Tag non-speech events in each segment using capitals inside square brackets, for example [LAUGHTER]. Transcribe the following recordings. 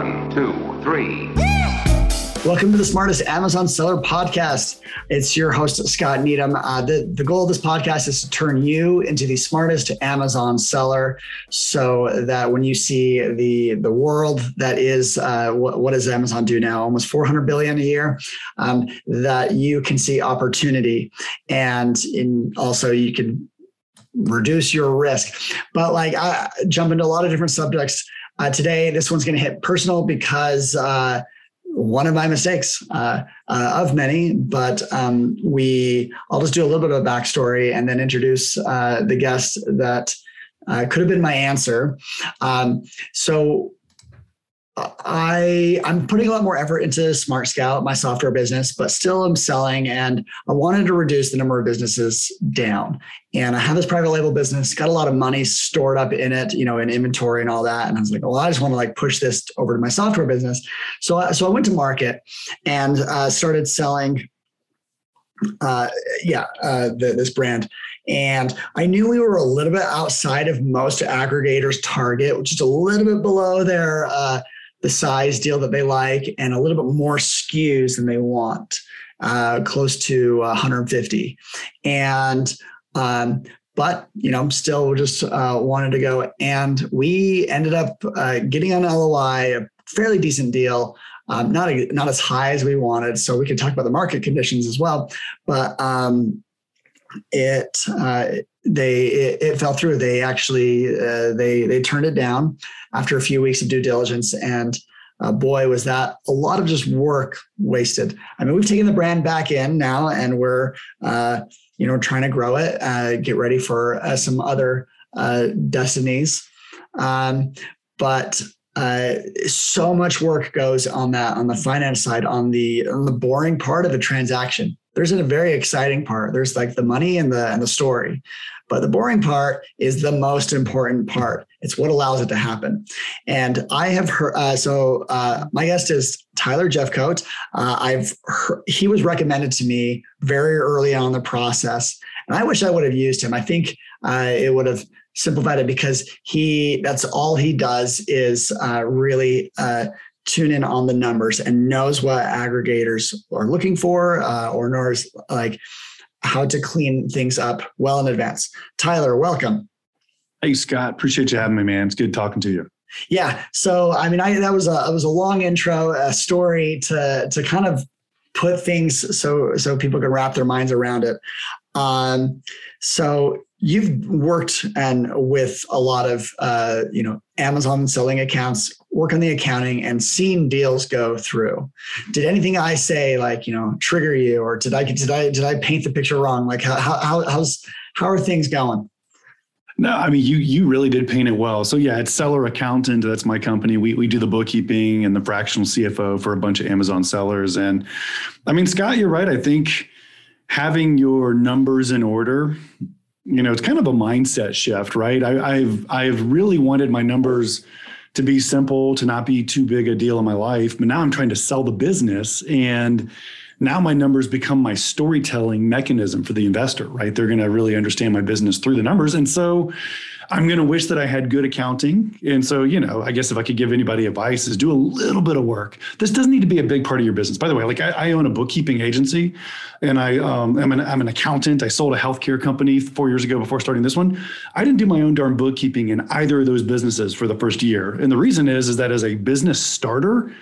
One, two, three. Welcome to the Smartest Amazon Seller Podcast. It's your host, Scott Needham. Uh, the, the goal of this podcast is to turn you into the smartest Amazon seller so that when you see the, the world that is, uh, what, what does Amazon do now? Almost 400 billion a year, um, that you can see opportunity. And in, also you can reduce your risk. But like I jump into a lot of different subjects uh, today. This one's going to hit personal because uh, one of my mistakes uh, uh, of many, but um, we, I'll just do a little bit of a backstory and then introduce uh, the guest that uh, could have been my answer. Um, so I I'm putting a lot more effort into Smart Scout, my software business, but still I'm selling and I wanted to reduce the number of businesses down. And I have this private label business, got a lot of money stored up in it, you know, in inventory and all that. And I was like, well, I just want to like push this over to my software business. So I, so I went to market and uh, started selling uh, yeah, uh, the, this brand. And I knew we were a little bit outside of most aggregators' target, which is a little bit below their uh, the size deal that they like and a little bit more SKUs than they want, uh, close to 150. And um, but you know, still just uh, wanted to go, and we ended up uh, getting an LOI, a fairly decent deal. Um, not a, not as high as we wanted, so we could talk about the market conditions as well. But um, it uh, they it, it, fell through. They actually uh, they they turned it down after a few weeks of due diligence, and uh, boy, was that a lot of just work wasted. I mean, we've taken the brand back in now, and we're uh, you know trying to grow it, uh, get ready for uh, some other destinies, um, but. so much work goes on that on the finance side on the on the boring part of the transaction there's a very exciting part. There's like the money and the and the story. But the boring part is the most important part. It's what allows it to happen. And I have heard, uh, so uh, my guest is Tyler Jeffcoat. Uh, I've heard, he was recommended to me very early on in the process. And I wish I would have used him. I think uh, it would have simplified it because he, that's all he does is uh, really uh, tune in on the numbers and knows what aggregators are looking for uh, or knows like how to clean things up well in advance. Tyler, welcome. Hey Scott, appreciate you having me, man. It's good talking to you. Yeah. So I mean, I that was a it was a long intro, a story to to kind of put things so so people can wrap their minds around it. Um, so you've worked and with a lot of uh, you know Amazon selling accounts, work on the accounting, and seen deals go through. Did anything I say like you know trigger you, or did I did I did I paint the picture wrong? Like how how how's how are things going? No, I mean you you really did paint it well. So yeah, it's Seller Accountant. That's my company. We we do the bookkeeping and the fractional CFO for a bunch of Amazon sellers. And I mean, Scott, you're right. I think having your numbers in order you know, it's kind of a mindset shift, right? I, I've I've really wanted my numbers to be simple, to not be too big a deal in my life, but now I'm trying to sell the business and now my numbers become my storytelling mechanism for the investor, right? They're going to really understand my business through the numbers. And so I'm going to wish that I had good accounting. And so, you know, I guess if I could give anybody advice is do a little bit of work. This doesn't need to be a big part of your business. By the way, like I, I own a bookkeeping agency and I, um, I'm, an, I'm an accountant. I sold a healthcare company four years ago before starting this one. I didn't do my own darn bookkeeping in either of those businesses for the first year. And the reason is, is that as a business starter,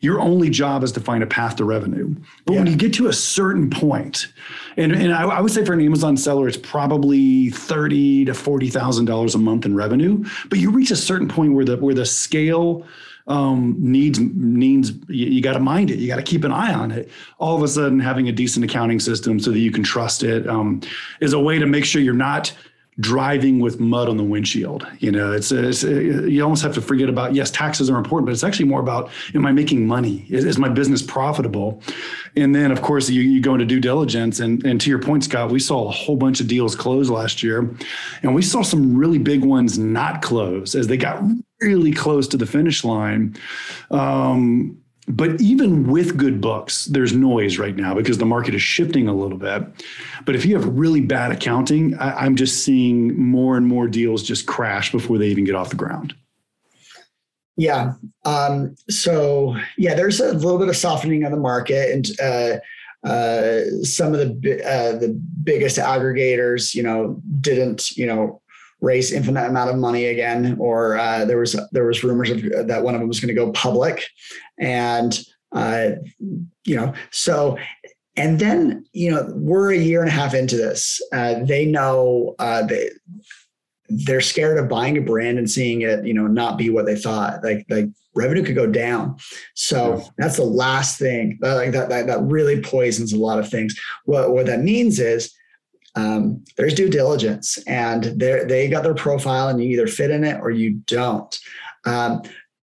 your only job is to find a path to revenue. But yeah. when you get to a certain point, and, and I, I, would say for an Amazon seller, it's probably thirty to forty thousand dollars a month in revenue. But you reach a certain point where the where the scale um, needs needs you, you got to mind it. You got to keep an eye on it. All of a sudden, having a decent accounting system so that you can trust it um, is a way to make sure you're not driving with mud on the windshield. You know, it's, it's, you almost have to forget about yes, taxes are important, but it's actually more about am I making money? Is, is my business profitable? And then of course you, you go into due diligence, and and to your point, Scott, we saw a whole bunch of deals close last year, and we saw some really big ones not close as they got really close to the finish line. Um, but even with good books, there's noise right now because the market is shifting a little bit. But if you have really bad accounting, I, am just seeing more and more deals just crash before they even get off the ground. Yeah. Um, so yeah, there's a little bit of softening of the market, and uh, uh, some of the uh, the biggest aggregators, you know, didn't you know raise infinite amount of money again, or uh, there was there was rumors of, that one of them was going to go public, and uh, you know, so and then you know we're a year and a half into this. Uh, they know they they're scared of buying a brand and seeing it, you know, not be what they thought. Like like revenue could go down. So yeah. that's the last thing. Like that, that that really poisons a lot of things. What what that means is um, there's due diligence, and they got their profile, and you either fit in it or you don't. Um,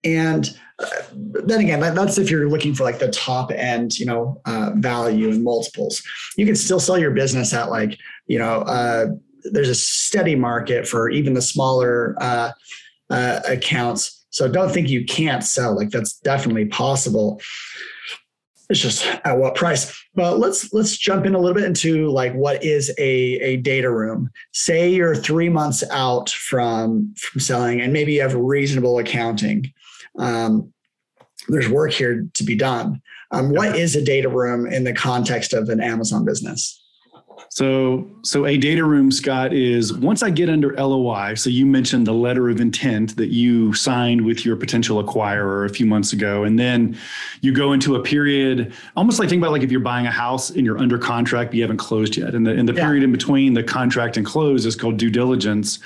and uh, then again, that, that's if you're looking for like the top end, you know, uh, value and multiples. You can still sell your business at like, you know, uh, there's a steady market for even the smaller uh, uh, accounts. So don't think you can't sell. Like that's definitely possible. It's just at what price. But let's let's jump in a little bit into like what is a a data room. Say you're three months out from from selling, and maybe you have reasonable accounting. Um, there's work here to be done. Um, what is a data room in the context of an Amazon business? So, so a data room, Scott, is once I get under LOI. So you mentioned the letter of intent that you signed with your potential acquirer a few months ago, and then you go into a period, almost like think about like if you're buying a house and you're under contract but you haven't closed yet, and the in the yeah. period in between the contract and close is called due diligence.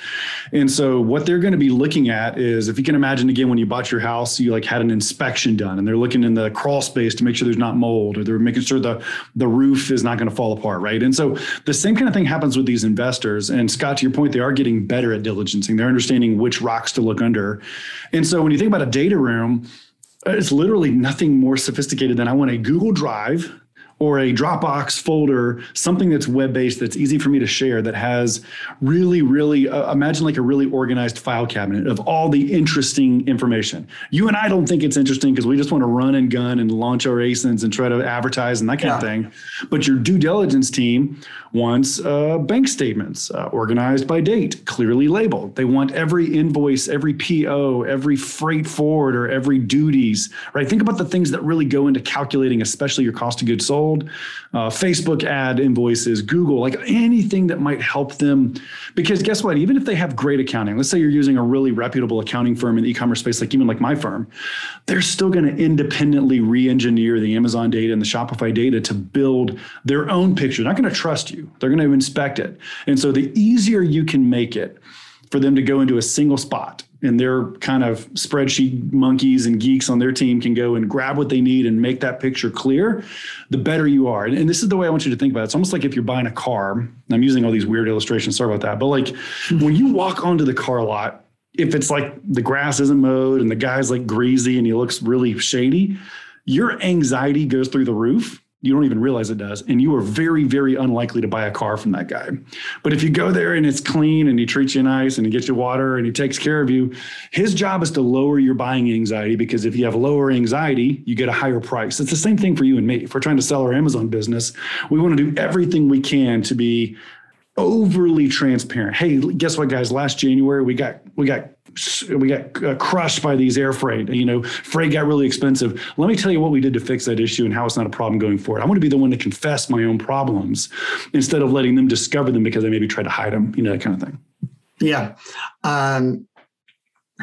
And so what they're going to be looking at is, if you can imagine again, when you bought your house, you like had an inspection done, and they're looking in the crawl space to make sure there's not mold, or they're making sure the the roof is not going to fall apart, right? And so the same kind of thing happens with these investors. And Scott, to your point, they are getting better at diligencing. They're understanding which rocks to look under. And so when you think about a data room, it's literally nothing more sophisticated than I want a Google Drive or a Dropbox folder, something that's web based, that's easy for me to share, that has really, really, uh, imagine like a really organized file cabinet of all the interesting information. You and I don't think it's interesting because we just want to run and gun and launch our ASINs and try to advertise and that kind yeah. of thing. But your due diligence team wants uh, bank statements uh, organized by date, clearly labeled. They want every invoice, every PO, every freight forward, or every duties, right? Think about the things that really go into calculating, especially your cost of goods sold uh, Facebook ad invoices, Google, like anything that might help them. Because guess what? Even if they have great accounting, let's say you're using a really reputable accounting firm in the e-commerce space, like even like my firm, they're still going to independently re-engineer the Amazon data and the Shopify data to build their own picture. They're not going to trust you. They're going to inspect it. And so the easier you can make it for them to go into a single spot and their kind of spreadsheet monkeys and geeks on their team can go and grab what they need and make that picture clear, the better you are. And, and this is the way I want you to think about it. It's almost like if you're buying a car. I'm using all these weird illustrations. Sorry about that. But like hmm. when you walk onto the car lot, if it's like the grass isn't mowed and the guy's like greasy and he looks really shady, your anxiety goes through the roof you don't even realize it does. And you are very, very unlikely to buy a car from that guy. But if you go there and it's clean and he treats you nice and he gets you water and he takes care of you, his job is to lower your buying anxiety because if you have lower anxiety, you get a higher price. It's the same thing for you and me. If we're trying to sell our Amazon business, we want to do everything we can to be overly transparent. Hey, guess what, guys? Last January we got we got we got uh, crushed by these air freight. You know, freight got really expensive. Let me tell you what we did to fix that issue and how it's not a problem going forward. I want to be the one to confess my own problems instead of letting them discover them because I maybe tried to hide them. You know, that kind of thing. Yeah. Um,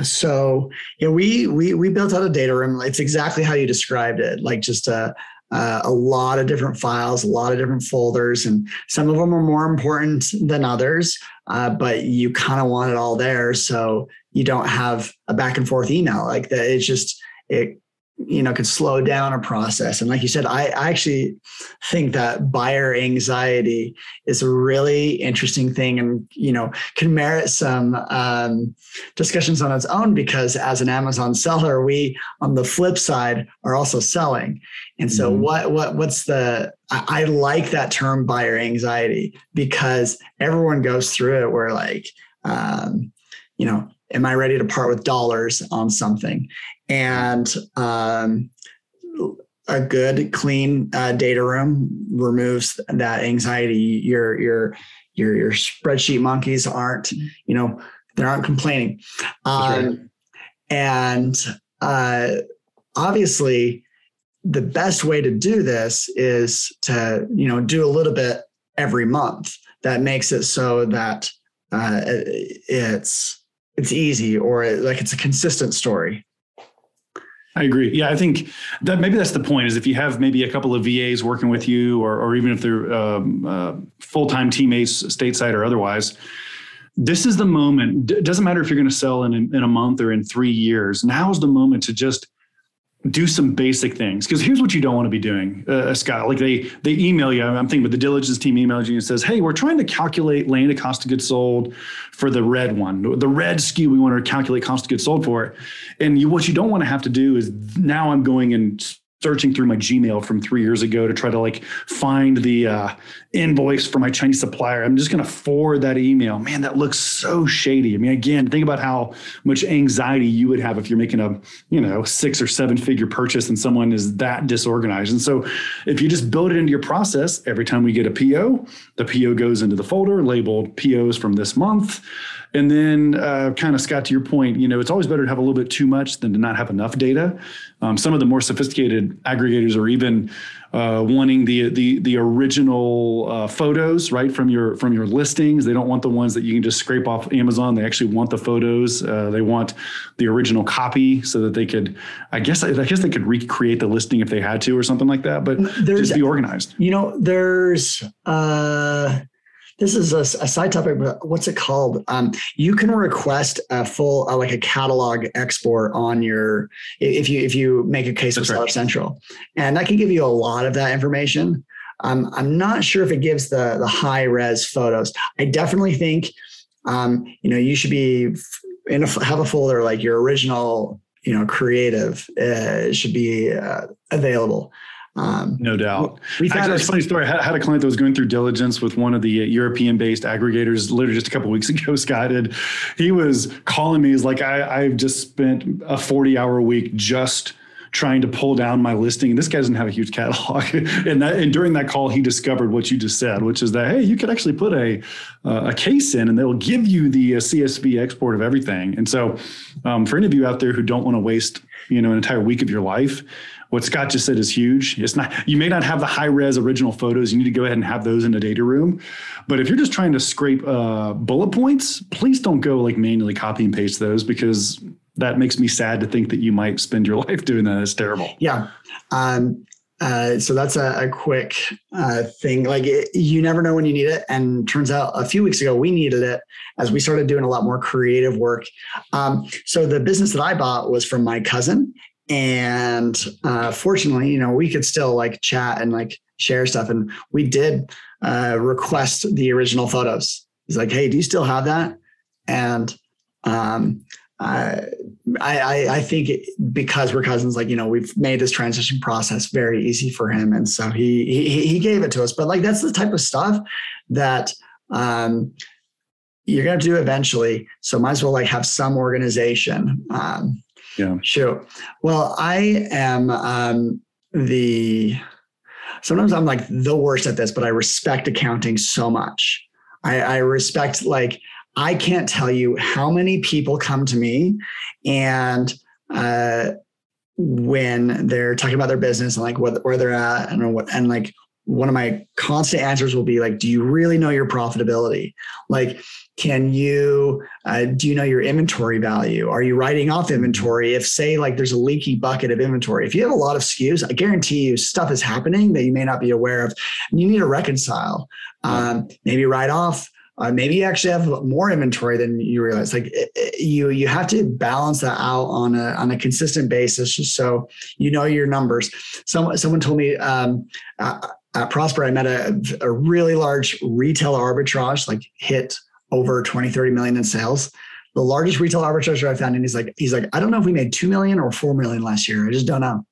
so yeah, we we we built out a data room. It's exactly how you described it, like just a uh, a lot of different files, a lot of different folders, and some of them are more important than others. Uh, but you kind of want it all there, so you don't have a back and forth email like that. It's just it you know could slow down a process. And like you said I, I actually think that buyer anxiety is a really interesting thing and you know can merit some um, discussions on its own because as an amazon seller we on the flip side are also selling. And so mm-hmm. what what what's the I, I like that term buyer anxiety because everyone goes through it where like um, you know am i ready to part with dollars on something and um, a good clean uh, data room removes that anxiety your your your your spreadsheet monkeys aren't you know they aren't complaining um, right. and uh, obviously, the best way to do this is to you know do a little bit every month. That makes it so that uh, it's it's easy or like it's a consistent story. I agree. Yeah, I think that maybe that's the point. Is if you have maybe a couple of VAs working with you, or, or even if they're um, uh, full time teammates, stateside or otherwise, this is the moment. It doesn't matter if you're going to sell in in a month or in three years. Now is the moment to just do some basic things. Because here's what you don't want to be doing uh, scott. Like they they email you i'm thinking with the diligence team emails you and says hey we're trying to calculate landed cost of goods sold for the red one the red SKU we want to calculate cost of goods sold for. And you what you don't want to have to do is now i'm going and searching through my Gmail from three years ago to try to like find the uh, invoice for my Chinese supplier. I'm just going to forward that email. Man, that looks so shady. I mean, again, think about how much anxiety you would have if you're making a you know six or seven figure purchase and someone is that disorganized. And so, if you just build it into your process, every time we get a PO, the PO goes into the folder labeled POs from this month. And then, uh, kind of Scott, to your point, you know, it's always better to have a little bit too much than to not have enough data. Um, some of the more sophisticated aggregators are even uh, wanting the the the original uh, photos right from your from your listings. They don't want the ones that you can just scrape off Amazon. They actually want the photos. Uh, they want the original copy so that they could. I guess I guess they could recreate the listing if they had to or something like that. But there's, just be organized. You know, there's uh, this is a, a, side topic, but what's it called? Um, you can request a full, uh, like a catalog export on your, if you if you make a case That's with right. Seller Central, and that can give you a lot of that information. Um, I'm not sure if it gives the the high res photos. I definitely think, um, you know, you should be in a, have a folder like your original, you know, creative uh, should be uh, available. Um, no doubt. We've Actually, that's a funny story. I had, a client that was going through diligence with one of the uh, European-based aggregators literally just a couple weeks [LAUGHS] ago. Scott, he was calling me. He's like, I, I've just spent a 40-hour week just trying to pull down my listing. And this guy doesn't have a huge catalog. [LAUGHS] and, that, and during that call, he discovered what you just said, which is that hey, you could actually put a uh, a case in, and they'll give you the uh, CSV export of everything. And so, um, for any of you out there who don't want to waste you know an entire week of your life, what Scott just said is huge. It's not you may not have the high res original photos. You need to go ahead and have those in the data room. But if you're just trying to scrape uh, bullet points, please don't go like manually copy and paste those because that makes me sad to think that you might spend your [LAUGHS] life doing that. It's terrible. Yeah. Um, uh, so that's a, a quick uh, thing. Like it, you never know when you need it, and turns out a few weeks ago we needed it as we started doing a lot more creative work. Um, so the business that I bought was from my cousin, and uh, fortunately you know we could still like chat and like share stuff and we did uh, request the original photos he's like hey do you still have that and um, I, I, I think because we're cousins, like, you know, we've made this transition process very easy for him. And so he, he, he gave it to us, but like, that's the type of stuff that, um, you're going to do eventually. So might as well like have some organization. Um, yeah. Sure. Well, I am um, the, sometimes I'm like the worst at this, but I respect accounting so much. I, I respect, like, I can't tell you how many people come to me and, uh, when they're talking about their business and like what, where they're at and what, and like one of my constant answers will be like, do you really know your profitability? Like, can you uh, do you know your inventory value? Are you writing off inventory? If say like there's a leaky bucket of inventory if you have a lot of skus i guarantee you stuff is happening that you may not be aware of. And you need to reconcile. Um, maybe write off uh, maybe you actually have more inventory than you realize. Like it, it, you you have to balance that out on a on a consistent basis just so you know your numbers. Someone someone told me um, uh, at prosper i met a, a really large retail arbitrage like hit over 20, 30 million in sales. The largest retail arbitrager I found, and he's like, he's like, I don't know if we made two million or four million last year. I just don't know.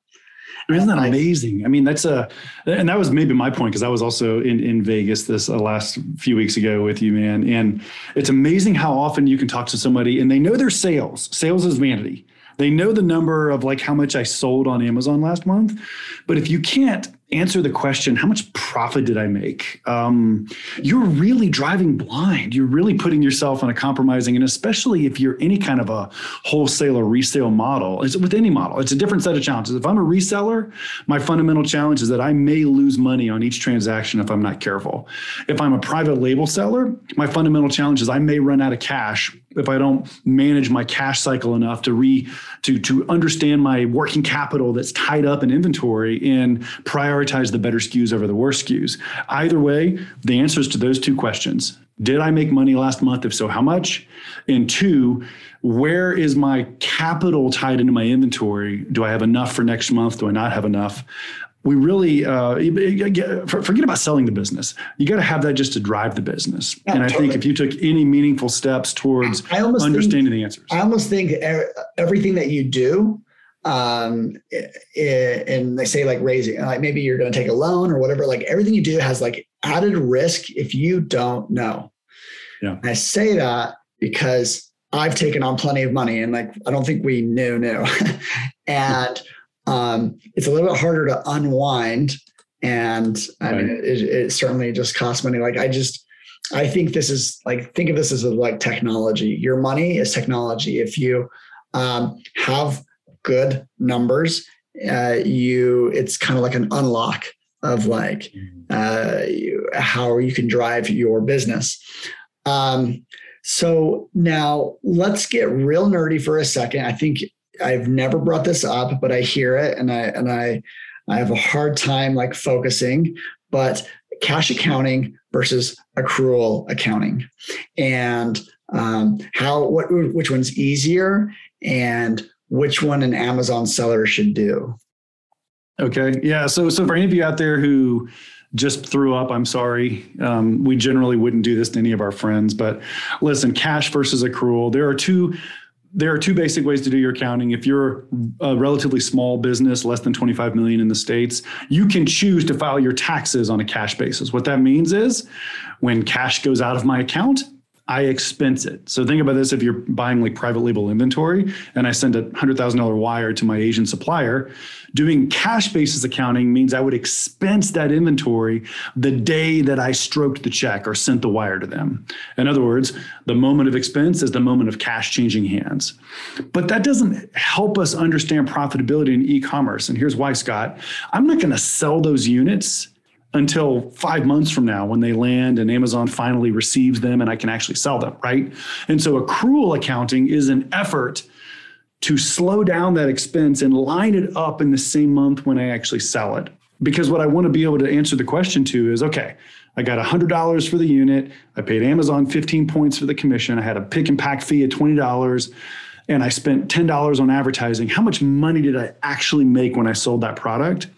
Isn't that amazing? I mean, that's a, and that was maybe my point because I was also in in Vegas this uh, last few weeks ago with you, man. And it's amazing how often you can talk to somebody and they know their sales. Sales is vanity. They know the number of like how much I sold on Amazon last month, but if you can't answer the question how much profit did i make? Um, you're really driving blind. You're really putting yourself on a compromising and especially if you're any kind of a wholesale or resale model it's with any model it's a different set of challenges. If i'm a reseller my fundamental challenge is that i may lose money on each transaction if i'm not careful. If i'm a private label seller my fundamental challenge is i may run out of cash if I don't manage my cash cycle enough to re to to understand my working capital that's tied up in inventory and prioritize the better SKUs over the worse SKUs. Either way, the answers to those two questions. Did I make money last month? If so, how much? And two, where is my capital tied into my inventory? Do I have enough for next month? Do I not have enough? we really uh, forget about selling the business. You got to have that just to drive the business. Yeah, and I totally. think if you took any meaningful steps towards understanding think, the answers, I almost think everything that you do, um, and they say like raising, like maybe you're going to take a loan or whatever. Like everything you do has like added risk if you don't know. Yeah, I say that because I've taken on plenty of money, and like I don't think we knew knew, [LAUGHS] and um, it's a little bit harder to unwind. And I right. mean, it, it, certainly just costs money. Like I just, I think this is like, think of this as a, like technology. Your money is technology. If you um, have good numbers, uh, you, it's kind of like an unlock of like mm-hmm. uh, you, how you can drive your business. Um, so now let's get real nerdy for a second. I think I've never brought this up, but I hear it and I and I I have a hard time like focusing, but cash accounting versus accrual accounting and um, how what which one's easier and which one an Amazon seller should do. Okay. Yeah. So so for any of you out there who just threw up. I'm sorry. Um, we generally wouldn't do this to any of our friends, but listen, cash versus accrual. There are two there are two basic ways to do your accounting. If you're a relatively small business, less than 25 million in the States, you can choose to file your taxes on a cash basis. What that means is when cash goes out of my account, I expense it. So think about this if you're buying like private label inventory and I send a $100,000 wire to my Asian supplier, doing cash basis accounting means I would expense that inventory the day that I stroked the check or sent the wire to them. In other words, the moment of expense is the moment of cash changing hands. But that doesn't help us understand profitability in e commerce. And here's why, Scott. I'm not going to sell those units until five months from now when they land and Amazon finally receives them and I can actually sell them, right? And so accrual accounting is an effort to slow down that expense and line it up in the same month when I actually sell it. Because what I want to be able to answer the question to is okay, I got $100 for the unit. I paid Amazon 15 points for the commission. I had a pick and pack fee of $20 and I spent $10 on advertising. How much money did I actually make when I sold that product?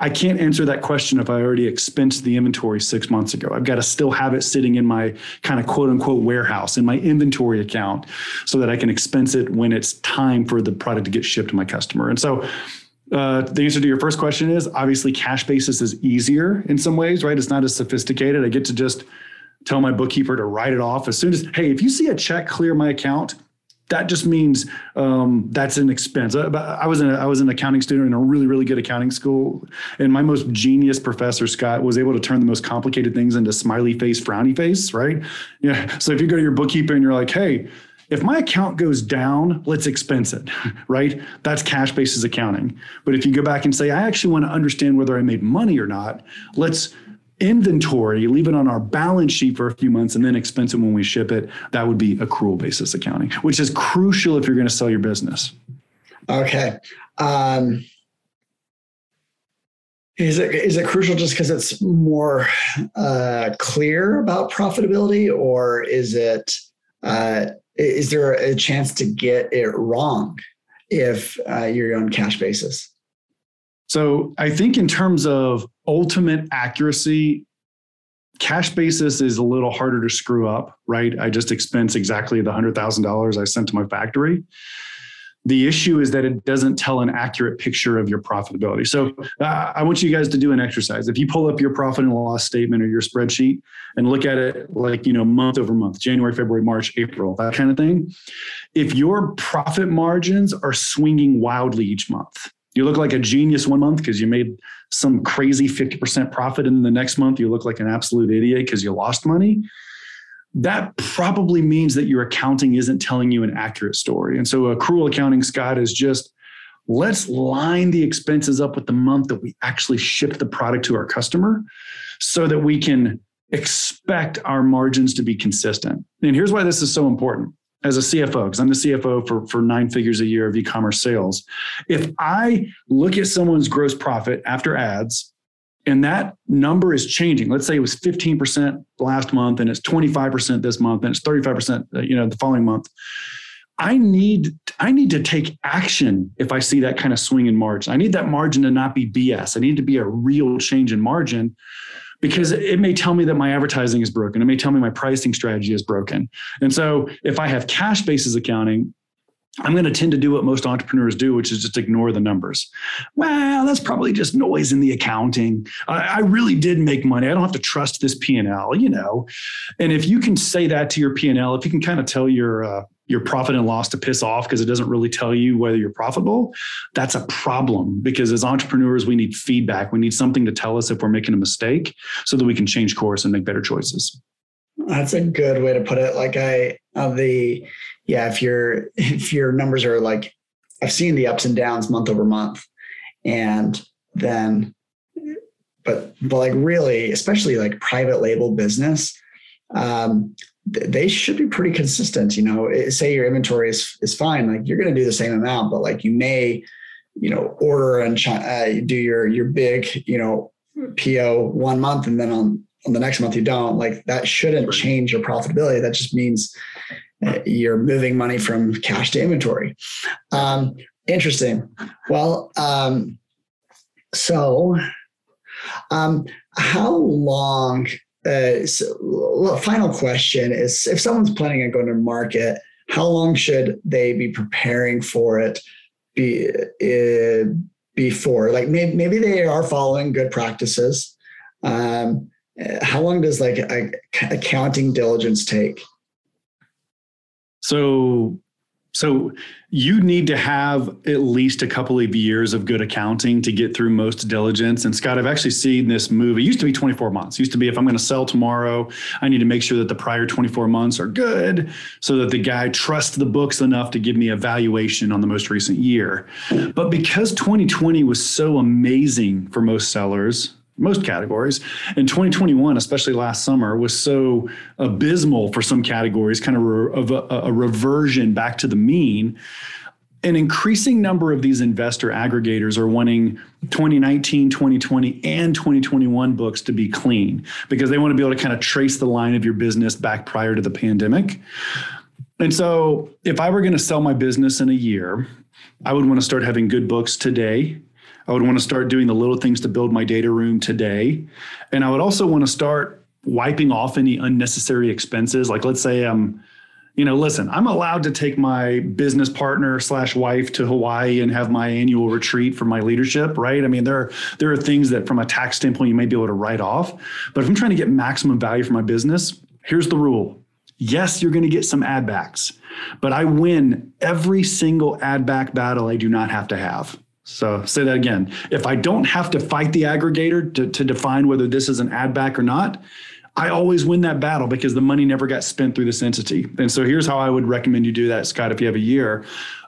I can't answer that question if I already expensed the inventory six months ago. I've got to still have it sitting in my kind of quote unquote warehouse in my inventory account so that I can expense it when it's time for the product to get shipped to my customer. And so uh, the answer to your first question is obviously cash basis is easier in some ways, right? It's not as sophisticated. I get to just tell my bookkeeper to write it off as soon as, hey, if you see a check clear my account, that just means um, that's an expense. I, I, was an I was an accounting student in a really really good accounting school, and my most genius professor Scott was able to turn the most complicated things into smiley face, frowny face. Right? Yeah. So if you go to your bookkeeper and you're like, hey. If my account goes down, let's expense it, [LAUGHS] right? That's cash basis accounting. But if you go back and say, I actually want to understand whether I made money or not, let's inventory, leave it on our balance sheet for a few months, and then expense it when we ship it, that would be accrual basis accounting, which is crucial if you're going to sell your business. Okay. Um, is it is it crucial just because it's more uh, clear about profitability, or is it uh, is there a chance to get it wrong if uh, you're on cash basis? So I think in terms of ultimate accuracy, cash basis is a little harder to screw up, right? I just expense exactly the $100,000 I sent to my factory. The issue is that it doesn't tell an accurate picture of your profitability. So uh, I want you guys to do an exercise. If you pull up your profit and loss statement or your spreadsheet and look at it like, you know, month over month, January, February, March, April, that kind of thing. If your profit margins are swinging wildly each month, You look like a genius one month because you made some crazy 50% profit, and the next month you look like an absolute idiot because you lost money. That probably means that your accounting isn't telling you an accurate story. And so, accrual accounting, Scott, is just let's line the expenses up with the month that we actually ship the product to our customer so that we can expect our margins to be consistent. And here's why this is so important as a CFO, because I'm the CFO for, for nine figures a year of e-commerce sales. If I look at someone's gross profit after ads and that number is changing, let's say it was 15% last month and it's 25% this month and it's 35% uh, you know the following month. I need I need to take action if I see that kind of swing in margin. I need that margin to not be BS. I need to be a real change in margin because it may tell me that my advertising is broken. It may tell me my pricing strategy is broken. And so if I have cash basis accounting, I'm going to tend to do what most entrepreneurs do, which is just ignore the numbers. Well, that's probably just noise in the accounting. I, I really did make money. I don't have to trust this P and L, you know. And if you can say that to your P and L, if you can kind of tell your uh, your profit and loss to piss off because it doesn't really tell you whether you're profitable, that's a problem because as entrepreneurs, we need feedback. We need something to tell us if we're making a mistake so that we can change course and make better choices. That's a good way to put it. Like I of the yeah, if your [LAUGHS] if your numbers are like I've seen the ups and downs month over month. And then but but like really, especially like private label business, um, they should be pretty consistent. You know, say your inventory is, is fine, like you're going to do the same amount, but like you may, you know, order and uh, do your your big, you know, PO one month, and then on on the next month you don't. Like that shouldn't change your profitability. That just means you're moving money from cash to inventory. Um, interesting. Well, um, so um, how long uh, so, final question is if someone's planning on going to market, how long should they be preparing for it be, uh, before? Like maybe, maybe they are following good practices. Um, how long does like a, accounting diligence take? So so you need to have at least a couple of years of good accounting to get through most diligence. And Scott, I've actually seen this move. It used to be 24 months. It used to be if I'm going to sell tomorrow, I need to make sure that the prior 24 months are good so that the guy trusts the books enough to give me a valuation on the most recent year. But because 2020 was so amazing for most sellers, most categories. And 2021, especially last summer, was so abysmal for some categories, kind of a, a, reversion back to the mean. An increasing number of these investor aggregators are wanting 2019, 2020, and 2021 books to be clean because they want to be able to kind of trace the line of your business back prior to the pandemic. And so, if I were going to sell my business in a year, I would want to start having good books today I would want to start doing the little things to build my data room today. And I would also want to start wiping off any unnecessary expenses. Like, let's say I'm, you know, listen, I'm allowed to take my business partner slash wife to Hawaii and have my annual retreat for my leadership, right? I mean, there are there are things that from a tax standpoint you may be able to write off. But if I'm trying to get maximum value for my business, here's the rule. Yes, you're going to get some ad backs, but I win every single ad back battle I do not have to have. So say that again. If I don't have to fight the aggregator to, to define whether this is an ad back or not, I always win that battle because the money never got spent through this entity. And so here's how I would recommend you do that, Scott, if you have a year.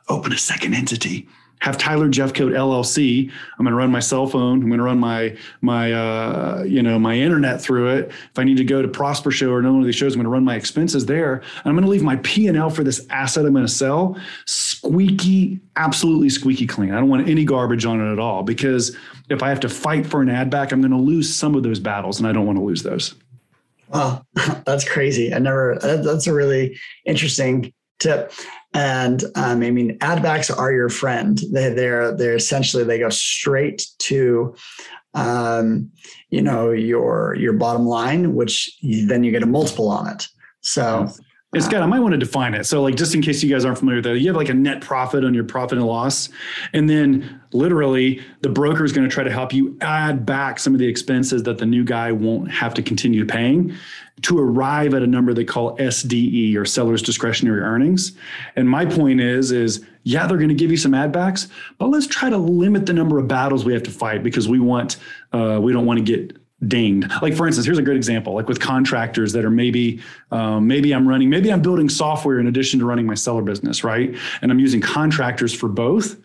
Open a second entity have Tyler Jeffcoat LLC. I'm going to run my cell phone. I'm going to run my my uh, you know my internet through it. If I need to go to Prosper Show or another one of these shows, I'm going to run my expenses there. And I'm going to leave my P and L for this asset I'm going to sell squeaky, absolutely squeaky clean. I don't want any garbage on it at all because if I have to fight for an ad back, I'm going to lose some of those battles, and I don't want to lose those. Wow, [LAUGHS] that's crazy. I never. That's a really interesting tip. And um, I mean, ad backs are your friend. They, they're they're essentially they go straight to um, you know your your bottom line, which then you get a multiple on it. So And Scott, I might want to define it. So, like, just in case you guys aren't familiar with that, you have like a net profit on your profit and loss. And then literally the broker is going to try to help you add back some of the expenses that the new guy won't have to continue paying to arrive at a number they call SDE or seller's discretionary earnings. And my point is, is yeah, they're going to give you some add backs, but let's try to limit the number of battles we have to fight because we want, uh, we don't want to get dinged. Like for instance, here's a great example. Like with contractors that are maybe, um, maybe I'm running, maybe I'm building software in addition to running my seller business, right? And I'm using contractors for both.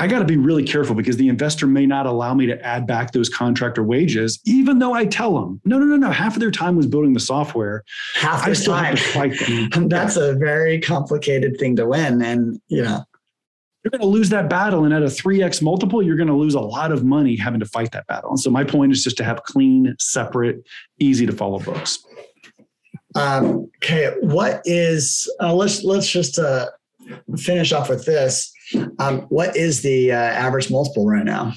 I got to be really careful because the investor may not allow me to add back those contractor wages, even though I tell them, no, no, no, no. Half of their time was building the software. Half the time. [LAUGHS] That's a very complicated thing to win, and you know you're going to lose that battle. And at a 3x multiple, you're going to lose a lot of money having to fight that battle. And so my point is just to have clean, separate, easy to follow books. Um, okay, what is uh, let's let's just uh, finish off with this. Um, what is the uh, average multiple right now?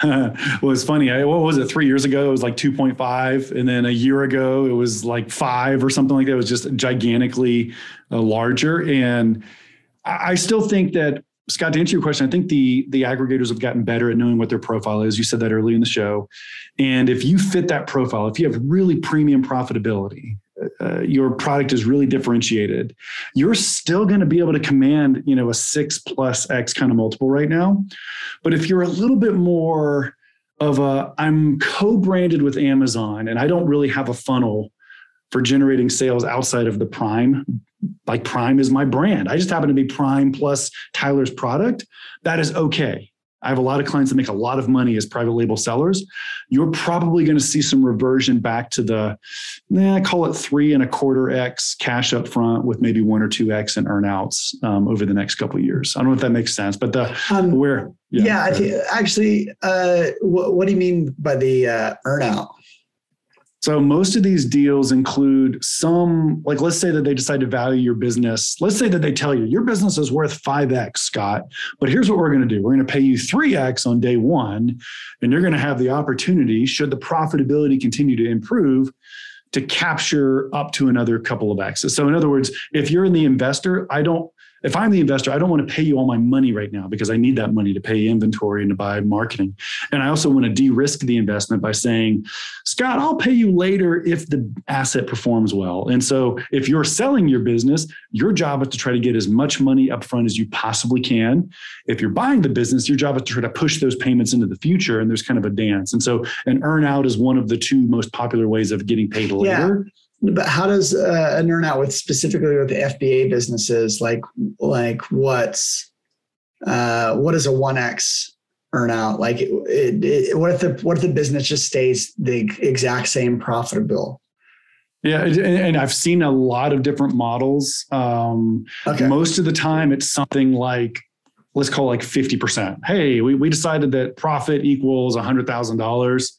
[LAUGHS] well, it's funny. I, what was it? Three years ago, it was like 2.5. And then a year ago, it was like five or something like that. It was just gigantically uh, larger. And I still think that Scott, to answer your question, I think the the aggregators have gotten better at knowing what their profile is. You said that early in the show, and if you fit that profile, if you have really premium profitability, uh, your product is really differentiated, you're still going to be able to command, you know, a six plus X kind of multiple right now. But if you're a little bit more of a, I'm co-branded with Amazon, and I don't really have a funnel for generating sales outside of the prime. Like prime is my brand. I just happen to be prime plus tyler's product. That is okay. I have a lot of clients that make a lot of money as private label sellers. You're probably going to see some reversion back to the nah, call it three and a quarter x cash up front with maybe one or two x in earnouts um, over the next couple of years. I don't know if that makes sense but the um, where yeah, yeah I actually uh, what, what, do you mean by the uh, earnout so most of these deals include some, like let's say that they decide to value your business. Let's say that they tell you your business is worth 5x, Scott, but here's what we're going to do. We're going to pay you 3x on day one, and you're going to have the opportunity, should the profitability continue to improve, to capture up to another couple of X's. So in other words, if you're in the investor, I don't if I'm the investor, I don't want to pay you all my money right now because I need that money to pay inventory and to buy marketing. And I also want to de risk the investment by saying, Scott, I'll pay you later if the asset performs well. And so if you're selling your business, your job is to try to get as much money upfront as you possibly can. If you're buying the business, your job is to try to push those payments into the future. And there's kind of a dance. And so an earnout is one of the two most popular ways of getting paid later. Yeah. But how does uh, an earnout with specifically with the FBA businesses like like what's uh, what is a one X earnout like? It, it, it, what if the what if the business just stays the exact same profitable? Yeah, and I've seen a lot of different models. Um, okay. Most of the time, it's something like let's call like 50%. Hey, we, we decided that profit equals $100,000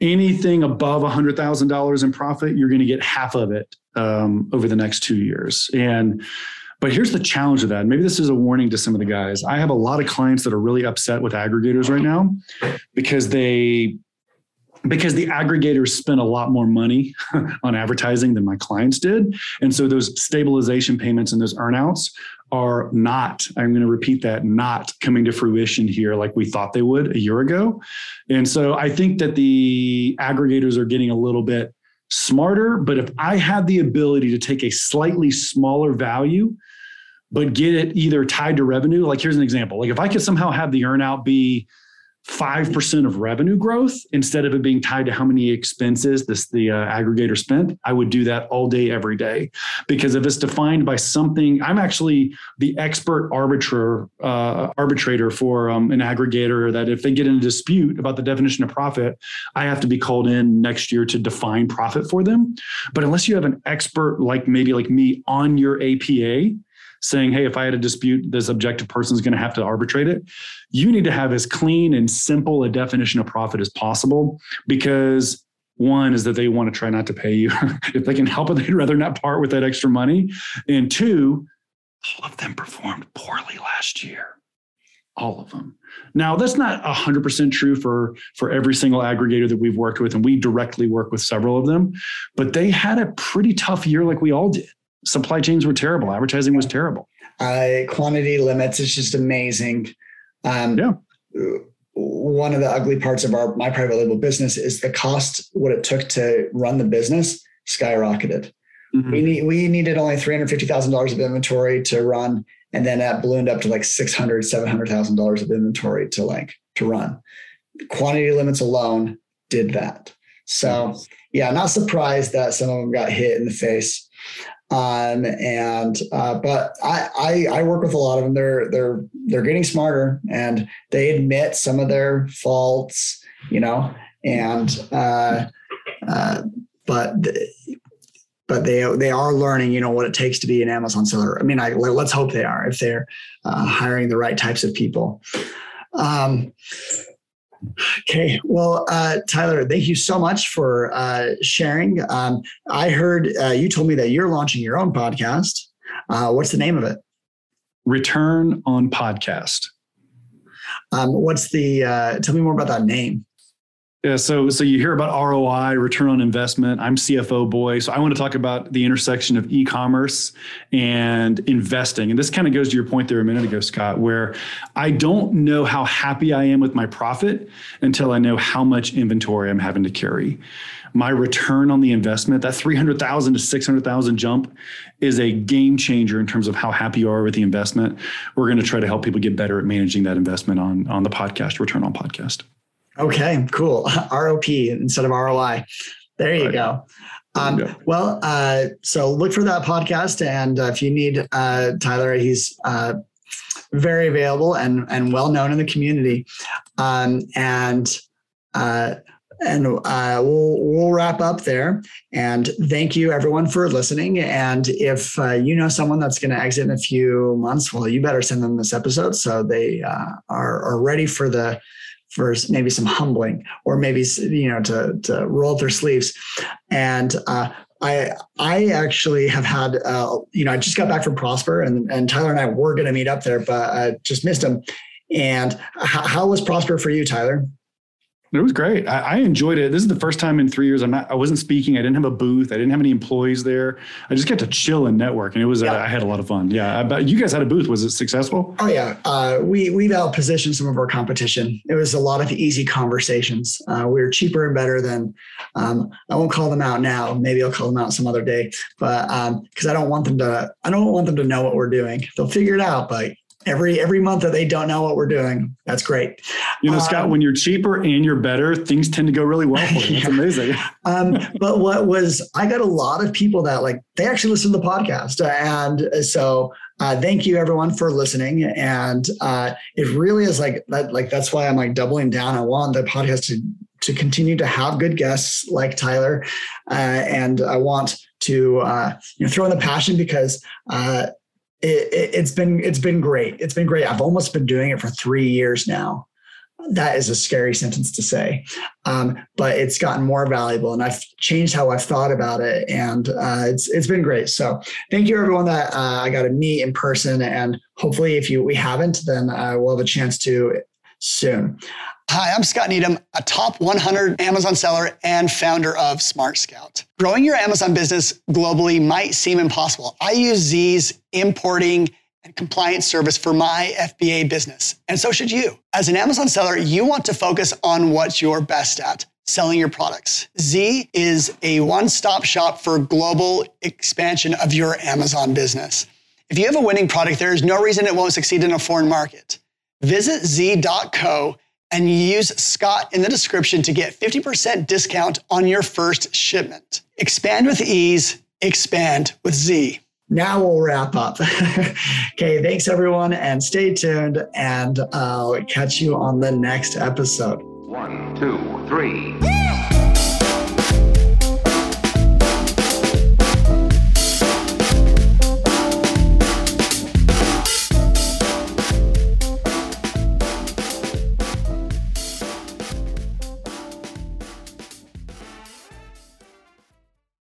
anything above $100,000 in profit, you're going to get half of it um, over the next two years. And but here's the challenge of that. Maybe this is a warning to some of the guys. I have a lot of clients that are really upset with aggregators right now because they because the aggregators spent a lot more money [LAUGHS] on advertising than my clients did. And so those stabilization payments and those earnouts are not, I'm going to repeat that, not coming to fruition here like we thought they would a year ago. And so I think that the aggregators are getting a little bit smarter. But if I had the ability to take a slightly smaller value, but get it either tied to revenue, like here's an example. Like if I could somehow have the earnout be 5% of revenue growth instead of it being tied to how many expenses this the uh, aggregator spent i would do that all day every day. Because if it's defined by something i'm actually the expert arbiter uh, arbitrator for um, an aggregator that if they get in a dispute about the definition of profit i have to be called in next year to define profit for them. But unless you have an expert like maybe like me on your apa saying, hey, if I had a dispute, this objective person is going to have to arbitrate it. You need to have as clean and simple a definition of profit as possible because one is that they want to try not to pay you. [LAUGHS] if they can help it, they'd rather not part with that extra money. And two, all of them performed poorly last year. All of them. Now, that's not 100% true for, for every single aggregator that we've worked with, and we directly work with several of them, but they had a pretty tough year like we all did. Supply chains were terrible. Advertising was terrible. Uh, quantity limits. It's just amazing. Um, yeah. One of the ugly parts of our my private label business is the cost. What it took to run the business skyrocketed. Mm-hmm. We need, we needed only three hundred fifty thousand dollars of inventory to run, and then that ballooned up to like six hundred, seven hundred thousand dollars of inventory to like to run. Quantity limits alone did that. So yeah, not surprised that some of them got hit in the face. Um, and uh, but I, I I work with a lot of them. They're they're they're getting smarter and they admit some of their faults, you know, and uh, uh, but but they they are learning, you know, what it takes to be an Amazon seller. I mean, I let's hope they are if they're uh, hiring the right types of people. Um, Okay. Well, uh, Tyler, thank you so much for uh, sharing. Um, I heard uh, you told me that you're launching your own podcast. Uh, what's the name of it? Return on Podcast. Um, what's the? Uh, tell me more about that name. Yeah, so so you hear about ROI, return on investment. I'm CFO boy, so I want to talk about the intersection of e-commerce and investing. And this kind of goes to your point there a minute ago, Scott, where I don't know how happy I am with my profit until I know how much inventory I'm having to carry. My return on the investment, that 300,000 to 600,000 jump is a game changer in terms of how happy you are with the investment. We're going to try to help people get better at managing that investment on on the podcast, return on podcast. Okay, cool. [LAUGHS] ROP instead of ROI. There you go. Um, well, uh, so look for that podcast, and uh, if you need uh, Tyler, he's uh, very available and and well known in the community. Um, and uh, and uh, we'll we'll wrap up there. And thank you everyone for listening. And if you know someone that's going to exit in a few months, well, you better send them this episode so they are are ready for the for maybe some humbling or maybe you know to to roll up their sleeves and uh, I I actually have had uh, you know I just got back from Prosper and and Tyler and I were going to meet up there but I just missed him. And how was Prosper for you, Tyler? It was great. I, I, enjoyed it. This is the first time in three years I'm not. I wasn't speaking. I didn't have a booth. I didn't have any employees there. I just got to chill and network, and it was. Yeah. Uh, I had a lot of fun. Yeah. But you guys had a booth. Was it successful? Oh yeah. Uh, we we've outpositioned some of our competition. It was a lot of easy conversations. Uh, we were cheaper and better than. Um, I won't call them out now. Maybe I'll call them out some other day. But because um, I don't want them to. I don't want them to know what we're doing. They'll figure it out. But every every month that they don't know what we're doing. That's great. You know, Scott, um, when you're cheaper and you're better, things tend to go really well for you. That's [LAUGHS] yeah. amazing. um, but what was I got a lot of people that like they actually listen to the podcast, and so uh, thank you everyone for listening. And uh, it really is like that. Like that's why I'm like doubling down. I want the podcast to to continue to have good guests like Tyler, uh, and I want to uh, you know throw in the passion because uh, it, has it, been it's been great. It's been great. I've almost been doing it for three years now. That is a scary sentence to say, um, but it's gotten more valuable, and I've changed how I've thought about it, and uh, it's it's been great. So thank you everyone that uh, I got to meet in person, and hopefully, if you we haven't, then uh, we'll have a chance to soon. Hi, I'm Scott Needham, a top 100 Amazon seller and founder of Smart Scout. Growing your Amazon business globally might seem impossible. I use Z's importing and compliance service for my FBA business, and so should you. As an Amazon seller, you want to focus on what you're best at selling your products. Z is a one stop shop for global expansion of your Amazon business. If you have a winning product, there is no reason it won't succeed in a foreign market. Visit z.co and use Scott in the description to get 50% discount on your first shipment. Expand with ease, expand with Z. Now we'll wrap up. [LAUGHS] okay, thanks everyone, and stay tuned, and I'll catch you on the next episode. One, two, three.